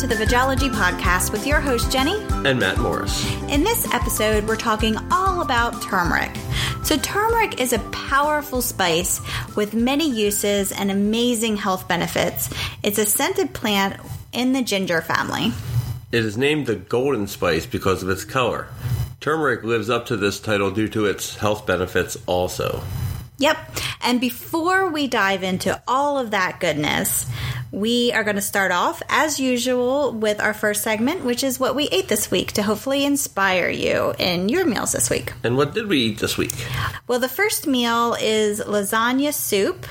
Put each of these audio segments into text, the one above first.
to the Vegology Podcast with your host, Jenny. And Matt Morris. In this episode, we're talking all about turmeric. So, turmeric is a powerful spice with many uses and amazing health benefits. It's a scented plant in the ginger family. It is named the golden spice because of its color. Turmeric lives up to this title due to its health benefits also. Yep. And before we dive into all of that goodness, we are going to start off, as usual, with our first segment, which is what we ate this week to hopefully inspire you in your meals this week. And what did we eat this week? Well, the first meal is lasagna soup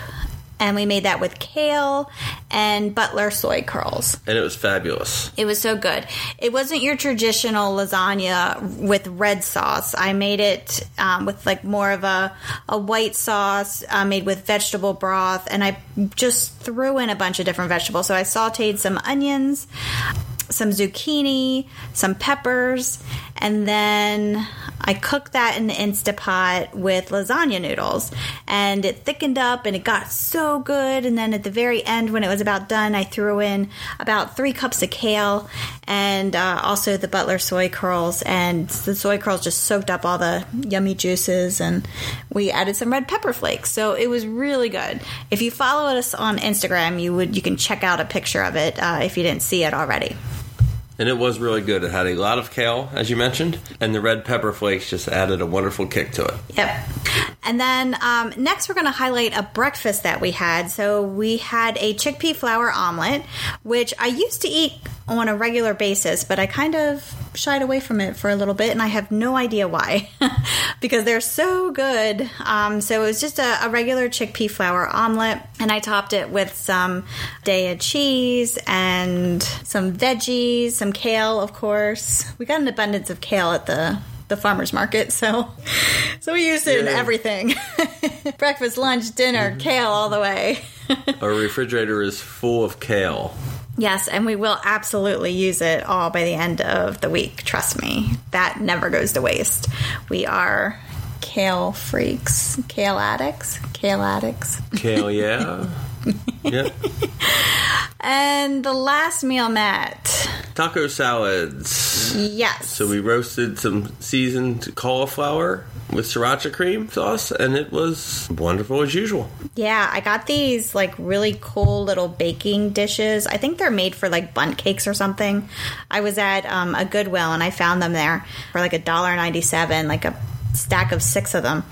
and we made that with kale and butler soy curls. And it was fabulous. It was so good. It wasn't your traditional lasagna with red sauce. I made it um, with like more of a, a white sauce uh, made with vegetable broth, and I just threw in a bunch of different vegetables. So I sauteed some onions, some zucchini, some peppers, and then I cooked that in the Instapot with lasagna noodles. And it thickened up and it got so good. And then at the very end, when it was about done, I threw in about three cups of kale and uh, also the Butler soy curls. And the soy curls just soaked up all the yummy juices. And we added some red pepper flakes. So it was really good. If you follow us on Instagram, you would you can check out a picture of it uh, if you didn't see it already and it was really good. It had a lot of kale, as you mentioned, and the red pepper flakes just added a wonderful kick to it. Yep. And then um, next, we're going to highlight a breakfast that we had. So we had a chickpea flour omelet, which I used to eat on a regular basis, but I kind of shied away from it for a little bit, and I have no idea why, because they're so good. Um, so it was just a, a, regular chickpea flour omelet, and I topped it with some Daiya cheese and some veggies, some kale, of course. We got an abundance of kale at the the farmers market, so so we used it yeah. in everything. Breakfast, lunch, dinner, mm-hmm. kale all the way. Our refrigerator is full of kale. Yes, and we will absolutely use it all by the end of the week. Trust me, that never goes to waste. We are kale freaks, kale addicts, kale addicts. Kale, yeah. yep. And the last meal, Matt. Taco salads. Yes. So we roasted some seasoned cauliflower with sriracha cream sauce, and it was wonderful as usual. Yeah, I got these like really cool little baking dishes. I think they're made for like Bundt cakes or something. I was at um, a Goodwill and I found them there for like a dollar ninety seven, like a stack of six of them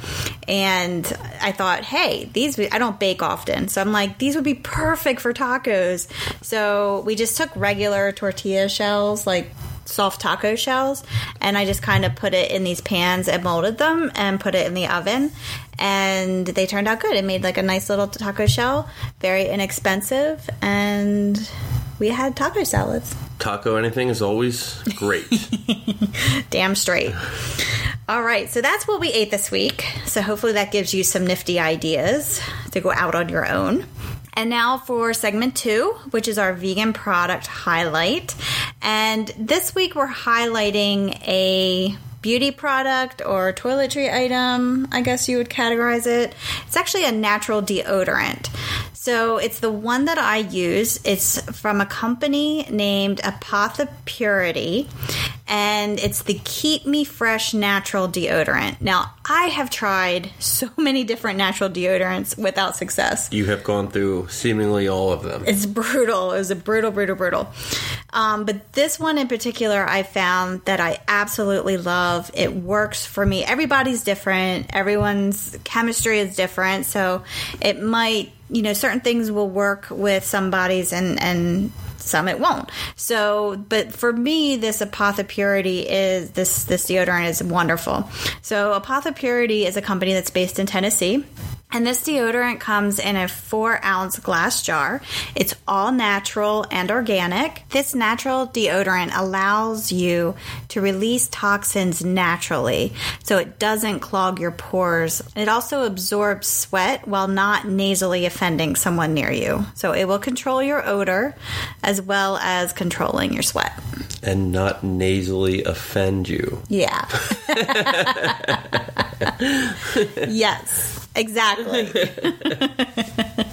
and i thought hey these i don't bake often so i'm like these would be perfect for tacos so we just took regular tortilla shells like soft taco shells and I just kind of put it in these pans and molded them and put it in the oven and they turned out good. It made like a nice little taco shell, very inexpensive and we had taco salads. Taco anything is always great. Damn straight. All right, so that's what we ate this week. So hopefully that gives you some nifty ideas to go out on your own. And now for segment two, which is our vegan product highlight. And this week we're highlighting a beauty product or toiletry item, I guess you would categorize it. It's actually a natural deodorant. So it's the one that I use. It's from a company named Apotha Purity, and it's the Keep Me Fresh Natural Deodorant. Now, I have tried so many different natural deodorants without success. You have gone through seemingly all of them. It's brutal. It was a brutal, brutal, brutal. Um, but this one in particular, I found that I absolutely love. It works for me. Everybody's different, everyone's chemistry is different. So it might you know certain things will work with some bodies and and some it won't. So, but for me, this Apotha Purity is this this deodorant is wonderful. So, Apotha Purity is a company that's based in Tennessee. And this deodorant comes in a four ounce glass jar. It's all natural and organic. This natural deodorant allows you to release toxins naturally so it doesn't clog your pores. It also absorbs sweat while not nasally offending someone near you. So it will control your odor as well as controlling your sweat. And not nasally offend you. Yeah. yes. Exactly.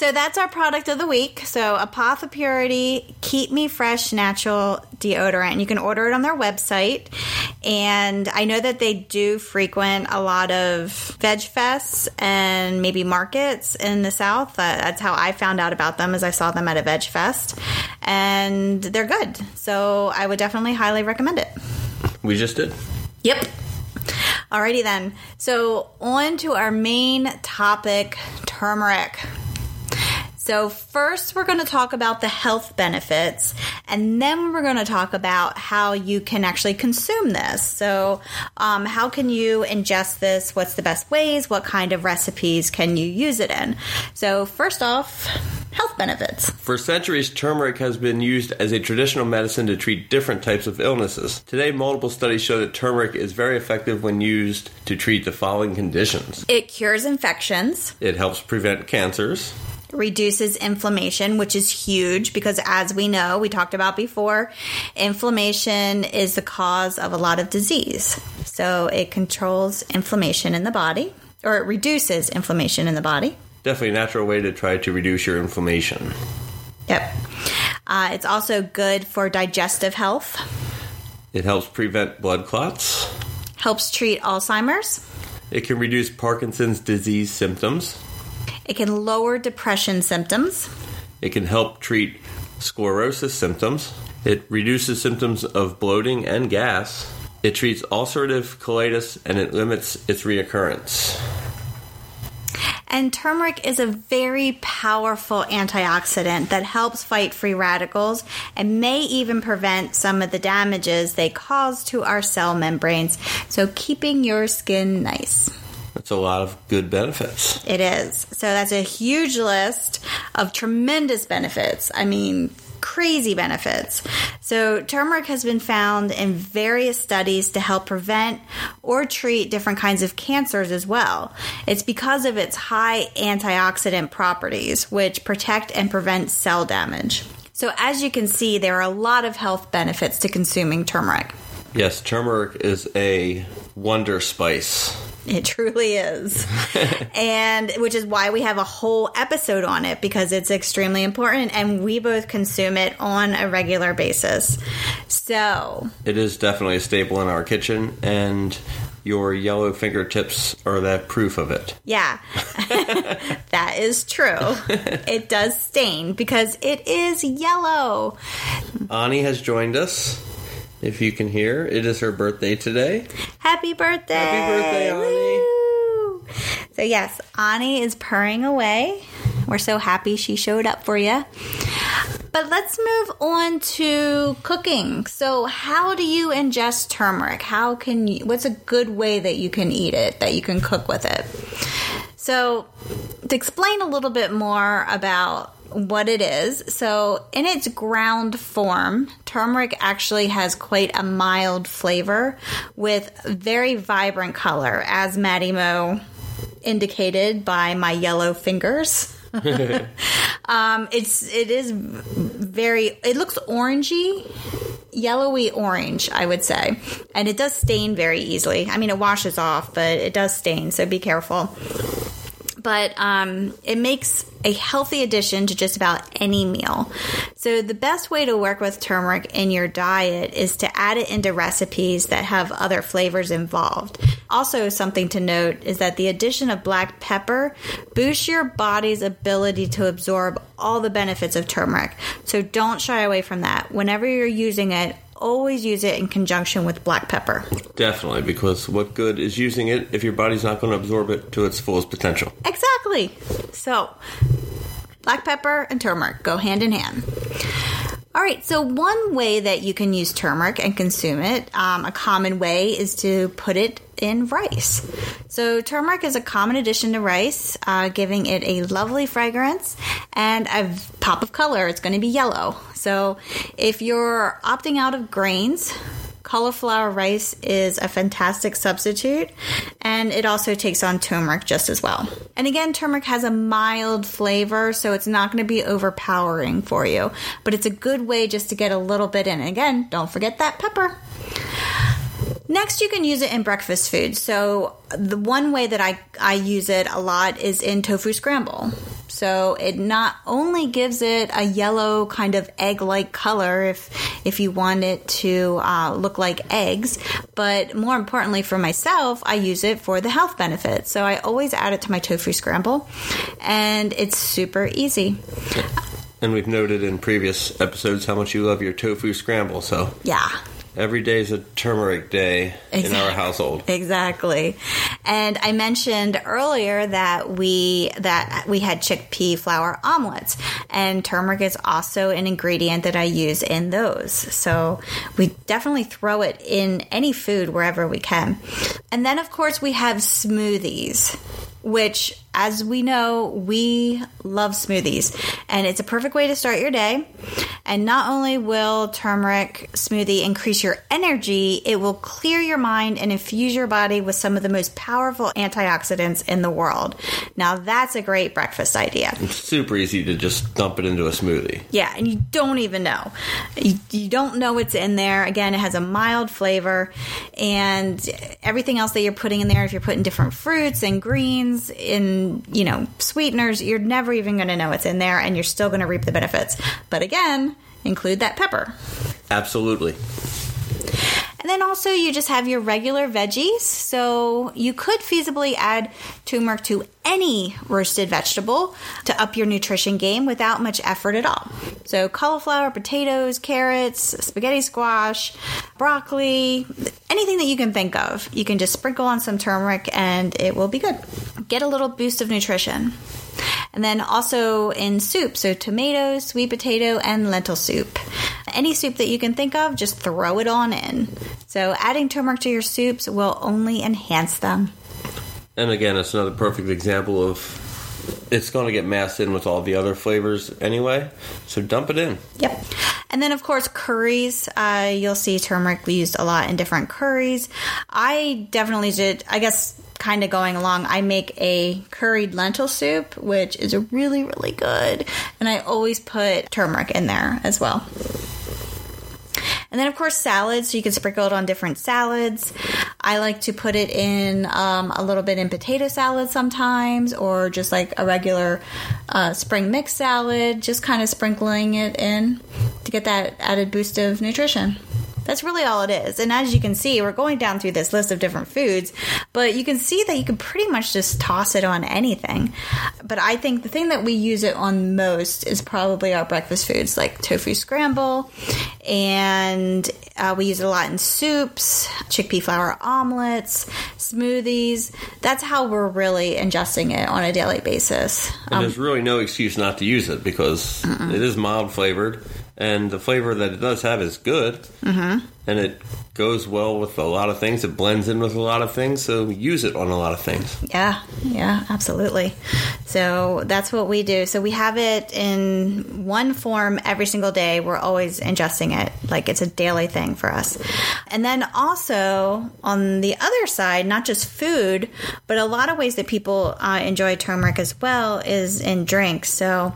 So that's our product of the week. So Apothepurity Keep Me Fresh Natural Deodorant. You can order it on their website. And I know that they do frequent a lot of veg fests and maybe markets in the South. Uh, that's how I found out about them as I saw them at a veg fest. And they're good. So I would definitely highly recommend it. We just did. Yep. Alrighty then. So on to our main topic, turmeric. So, first, we're going to talk about the health benefits, and then we're going to talk about how you can actually consume this. So, um, how can you ingest this? What's the best ways? What kind of recipes can you use it in? So, first off, health benefits. For centuries, turmeric has been used as a traditional medicine to treat different types of illnesses. Today, multiple studies show that turmeric is very effective when used to treat the following conditions It cures infections. it helps prevent cancers, reduces inflammation, which is huge because, as we know, we talked about before, inflammation is the cause of a lot of disease. So it controls inflammation in the body, or it reduces inflammation in the body. definitely a natural way to try to reduce your inflammation. Yep. Uh, it's also good for digestive health, It helps prevent blood clots. helps treat Alzheimer's, It can reduce Parkinson's disease symptoms. it can lower depression symptoms, It can help treat sclerosis symptoms. It reduces symptoms of bloating and gas. It treats ulcerative colitis and it limits its reoccurrence. And turmeric is a very powerful antioxidant that helps fight free radicals and may even prevent some of the damages they cause to our cell membranes. So, keeping your skin nice. That's a lot of good benefits. It is. So, that's a huge list of tremendous benefits. I mean, crazy benefits. So, turmeric has been found in various studies to help prevent or treat different kinds of cancers as well. It's because of its high antioxidant properties, which protect and prevent cell damage. So, as you can see, there are a lot of health benefits to consuming turmeric. Yes, turmeric is a wonder spice. It truly is. and which is why we have a whole episode on it because it's extremely important and we both consume it on a regular basis. So, It is definitely a staple in our kitchen, and your yellow fingertips are that proof of it. yeah, that is true. it does stain because it is yellow. Ani has joined us. If you can hear, it is her birthday today. Happy birthday! Happy birthday, Ani. Woo! So, yes, Ani is purring away. We're so happy she showed up for you. But let's move on to cooking. So, how do you ingest turmeric? How can you, what's a good way that you can eat it, that you can cook with it? So, to explain a little bit more about what it is, so in its ground form, turmeric actually has quite a mild flavor with very vibrant color, as Maddie Mo indicated by my yellow fingers. um, it's it is very. It looks orangey, yellowy orange, I would say, and it does stain very easily. I mean, it washes off, but it does stain, so be careful. But um, it makes a healthy addition to just about any meal. So, the best way to work with turmeric in your diet is to add it into recipes that have other flavors involved. Also, something to note is that the addition of black pepper boosts your body's ability to absorb all the benefits of turmeric. So, don't shy away from that. Whenever you're using it, always use it in conjunction with black pepper. Definitely, because what good is using it if your body's not going to absorb it to its fullest potential? Exactly. So, black pepper and turmeric go hand in hand. All right, so one way that you can use turmeric and consume it, um, a common way is to put it in rice. So, turmeric is a common addition to rice, uh, giving it a lovely fragrance and a pop of color. It's going to be yellow. So, if you're opting out of grains, cauliflower rice is a fantastic substitute and it also takes on turmeric just as well. And again, turmeric has a mild flavor, so it's not going to be overpowering for you, but it's a good way just to get a little bit in. Again, don't forget that pepper. Next, you can use it in breakfast food. So, the one way that I, I use it a lot is in tofu scramble. So it not only gives it a yellow kind of egg-like color if if you want it to uh, look like eggs, but more importantly for myself, I use it for the health benefits. So I always add it to my tofu scramble, and it's super easy. And we've noted in previous episodes how much you love your tofu scramble. So Yeah. Every day is a turmeric day in our household. Exactly. And I mentioned earlier that we that we had chickpea flour omelets and turmeric is also an ingredient that I use in those. So we definitely throw it in any food wherever we can. And then of course we have smoothies which as we know we love smoothies and it's a perfect way to start your day and not only will turmeric smoothie increase your energy it will clear your mind and infuse your body with some of the most powerful antioxidants in the world now that's a great breakfast idea It's super easy to just dump it into a smoothie. yeah, and you don't even know. You, you don't know what's in there. Again, it has a mild flavor, and everything else that you're putting in there, if you're putting different fruits and greens in, you know, sweeteners, you're never even going to know what's in there, and you're still going to reap the benefits. But again, include that pepper. Absolutely. And then also you just have your regular veggies. So you could feasibly add turmeric to any roasted vegetable to up your nutrition game without much effort at all. So cauliflower, potatoes, carrots, spaghetti squash, broccoli, anything that you can think of. You can just sprinkle on some turmeric and it will be good. Get a little boost of nutrition. And then also in soup, so tomatoes, sweet potato, and lentil soup. Any soup that you can think of, just throw it on in. So adding turmeric to your soups will only enhance them. And again, it's another perfect example of it's going to get masked in with all the other flavors anyway. So dump it in. Yep. And then, of course, curries. Uh, you'll see turmeric used a lot in different curries. I definitely did, I guess, kind of going along, I make a curried lentil soup, which is really, really good. And I always put turmeric in there as well. And then, of course, salads. So you can sprinkle it on different salads. I like to put it in um, a little bit in potato salad sometimes, or just like a regular uh, spring mix salad, just kind of sprinkling it in to get that added boost of nutrition. That's really all it is. And as you can see, we're going down through this list of different foods, but you can see that you can pretty much just toss it on anything. But I think the thing that we use it on most is probably our breakfast foods like tofu scramble, and uh, we use it a lot in soups, chickpea flour omelets, smoothies. That's how we're really ingesting it on a daily basis. And there's really no excuse not to use it because it is mild flavored, and the flavor that it does have is good, mm-hmm. And it goes well with a lot of things. It blends in with a lot of things, so use it on a lot of things. Yeah, yeah, absolutely. So that's what we do. So we have it in one form every single day. We're always ingesting it, like it's a daily thing for us. And then also on the other side, not just food, but a lot of ways that people uh, enjoy turmeric as well is in drinks. So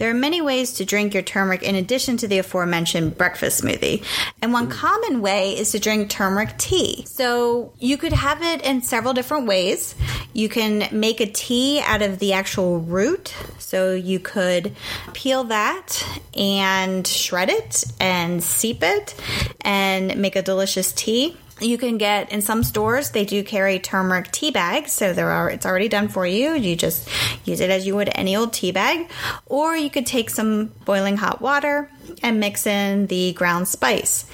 there are many ways to drink your turmeric in addition to the aforementioned breakfast smoothie. And one common way is to drink turmeric tea. So you could have it in several different ways. You can make a tea out of the actual root. So you could peel that and shred it and steep it and make a delicious tea. You can get in some stores they do carry turmeric tea bags, so there are it's already done for you. You just use it as you would any old tea bag, or you could take some boiling hot water and mix in the ground spice.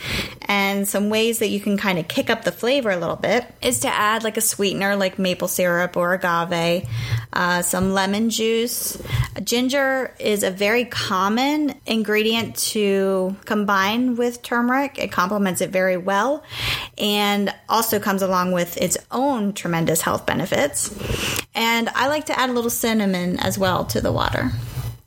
And some ways that you can kind of kick up the flavor a little bit is to add like a sweetener like maple syrup or agave, uh, some lemon juice. Ginger is a very common ingredient to combine with turmeric. It complements it very well and also comes along with its own tremendous health benefits. And I like to add a little cinnamon as well to the water.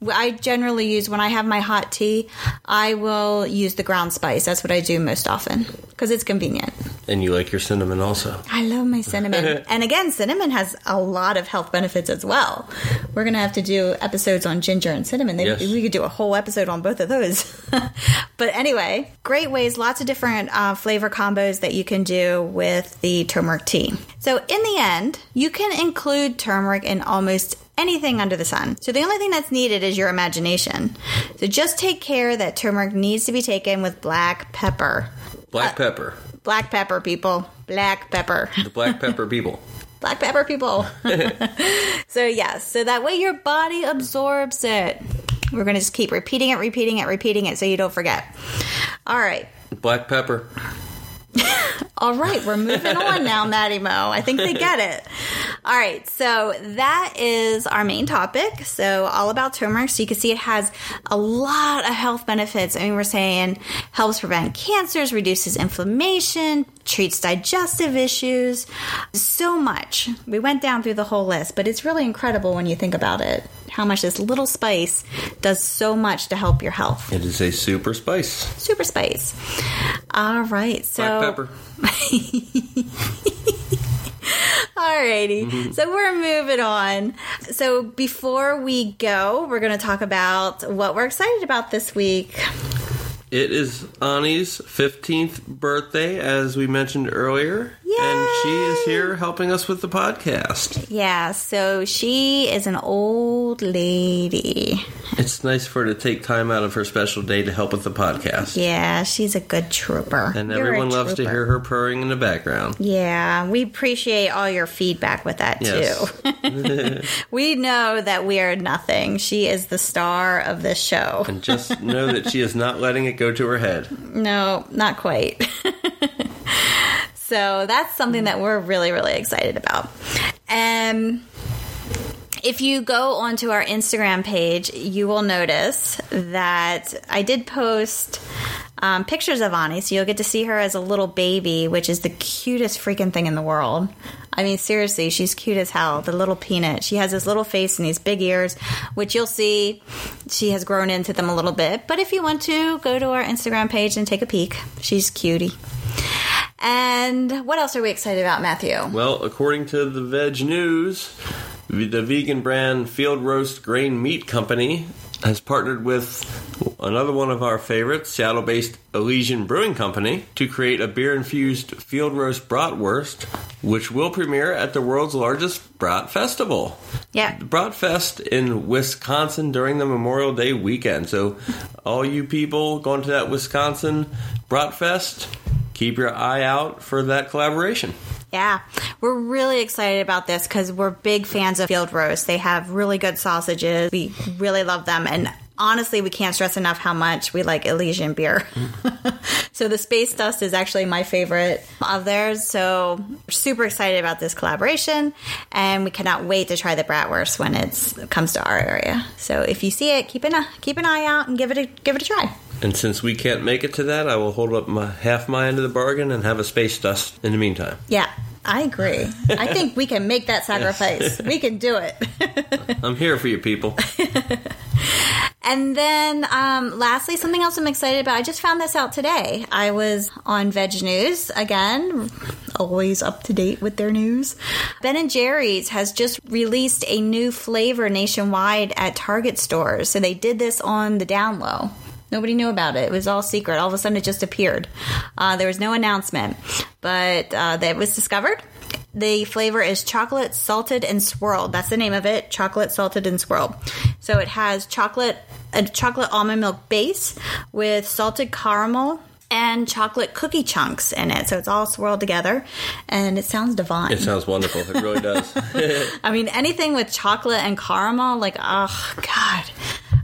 I generally use when I have my hot tea, I will use the ground spice. That's what I do most often because it's convenient. And you like your cinnamon also. I love my cinnamon. and again, cinnamon has a lot of health benefits as well. We're going to have to do episodes on ginger and cinnamon. They, Yes. We could do a whole episode on both of those. but anyway, great ways, lots of different uh, flavor combos that you can do with the turmeric tea. So, in the end, you can include turmeric in almost anything under the sun. So the only thing that's needed is your imagination. So just take care that turmeric needs to be taken with black pepper. Black uh, pepper. Black pepper, people. Black pepper. The black pepper people. Black pepper, people. so, yes. So that way your body absorbs it. We're going to just keep repeating it, repeating it, repeating it so you don't forget. All right. Black pepper. All right, we're moving on now, Maddie Mo. I think they get it. All right, so that is our main topic. So, all about turmeric. So, you can see it has a lot of health benefits. I mean, we're saying helps prevent cancers, reduces inflammation, treats digestive issues, so much. We went down through the whole list, but it's really incredible when you think about it how much this little spice does so much to help your health. It is a super spice. Super spice. All right, so Black pepper. Alrighty. Mm-hmm. So we're moving on. So before we go, we're going to talk about what we're excited about this week. It is Ani's 15th birthday, as we mentioned earlier. Yay! And she is here helping us with the podcast. Yeah, so she is an old lady. It's nice for her to take time out of her special day to help with the podcast. Yeah, she's a good trooper. And You're everyone loves to hear her purring in the background. Yeah, we appreciate all your feedback with that Yes. too. we know that we are nothing. She is the star of this show. And just know that she is not letting it go to her head. No, not quite. so that's something that we're really, really excited about. Um, if you go onto our Instagram page, you will notice that I did post um, pictures of Ani, so you'll get to see her as a little baby, which is the cutest freaking thing in the world. I mean, seriously, she's cute as hell. The little peanut. She has this little face and these big ears, which you'll see she has grown into them a little bit. But if you want to, go to our Instagram page and take a peek. She's cutie. And what else are we excited about, Matthew? Well, according to the Veg News, the vegan brand Field Roast Grain Meat Company has partnered with another one of our favorites, Seattle based Elysian Brewing Company, to create a beer infused field roast bratwurst, which will premiere at the world's largest brat festival. Yeah. The Bratfest in Wisconsin during the Memorial Day weekend. So, all you people going to that Wisconsin Bratfest, keep your eye out for that collaboration. Yeah, we're really excited about this because we're big fans of Field Roast. They have really good sausages. We really love them. And honestly, we can't stress enough how much we like Elysian beer. so the Space Dust is actually my favorite of theirs. So super excited about this collaboration. And we cannot wait to try the Bratwurst when it comes to our area. So if you see it, keep an, keep an eye out and give it a, give it a try. And since we can't make it to that, I will hold up my half my end of the bargain and have a space dust in the meantime. Yeah, I agree. I think we can make that sacrifice. We can do it. I'm here for you people. And then, um, lastly, something else I'm excited about. I just found this out today. I was on Veg News again, always up to date with their news. Ben and Jerry's has just released a new flavor nationwide at Target stores. So they did this on the down low. Nobody knew about it. It was all secret. All of a sudden, it just appeared. Uh, there was no announcement, but uh, that was discovered. The flavor is chocolate salted and swirled. That's the name of it. Chocolate salted and swirled. So it has chocolate a chocolate almond milk base with salted caramel and chocolate cookie chunks in it. So it's all swirled together, and it sounds divine. It sounds wonderful. It really does. I mean, anything with chocolate and caramel, like, oh god,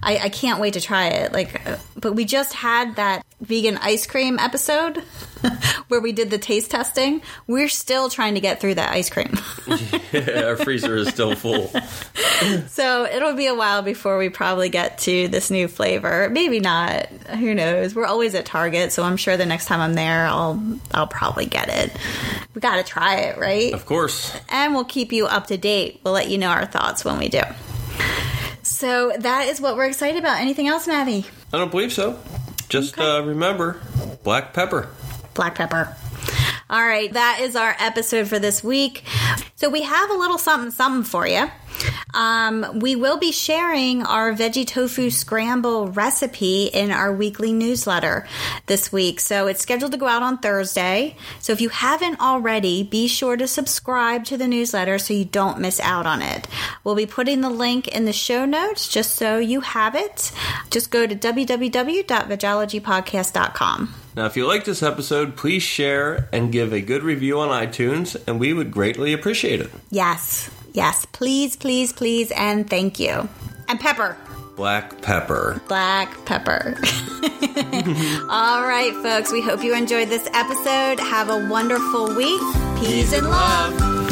I, I can't wait to try it. Like, uh, but we just had that vegan ice cream episode where we did the taste testing. We're still trying to get through that ice cream, Our freezer is still full. so it'll be a while before we probably get to this new flavor. Maybe not. Who knows? We're always at Target, so I'm sure the next time I'm there, I'll I'll probably get it. We got to try it, right? Of course. and we'll keep you up to date. We'll let you know our thoughts when we do. So that is what we're excited about. Anything else, Maddie? I don't believe so. Just Okay. uh, remember black pepper. Black pepper. All right, that is our episode for this week. So we have a little something something for you. Um, we will be sharing our veggie tofu scramble recipe in our weekly newsletter this week. So it's scheduled to go out on Thursday. So if you haven't already, be sure to subscribe to the newsletter so you don't miss out on it. We'll be putting the link in the show notes just so you have it. Just go to www.vegologypodcast.com. Now, if you like this episode, please share and give a good review on iTunes, and we would greatly appreciate it. Yes, yes, please, please, please, and thank you. And pepper. Black pepper. Black pepper. All right, folks, we hope you enjoyed this episode. Have a wonderful week. Peace, and love.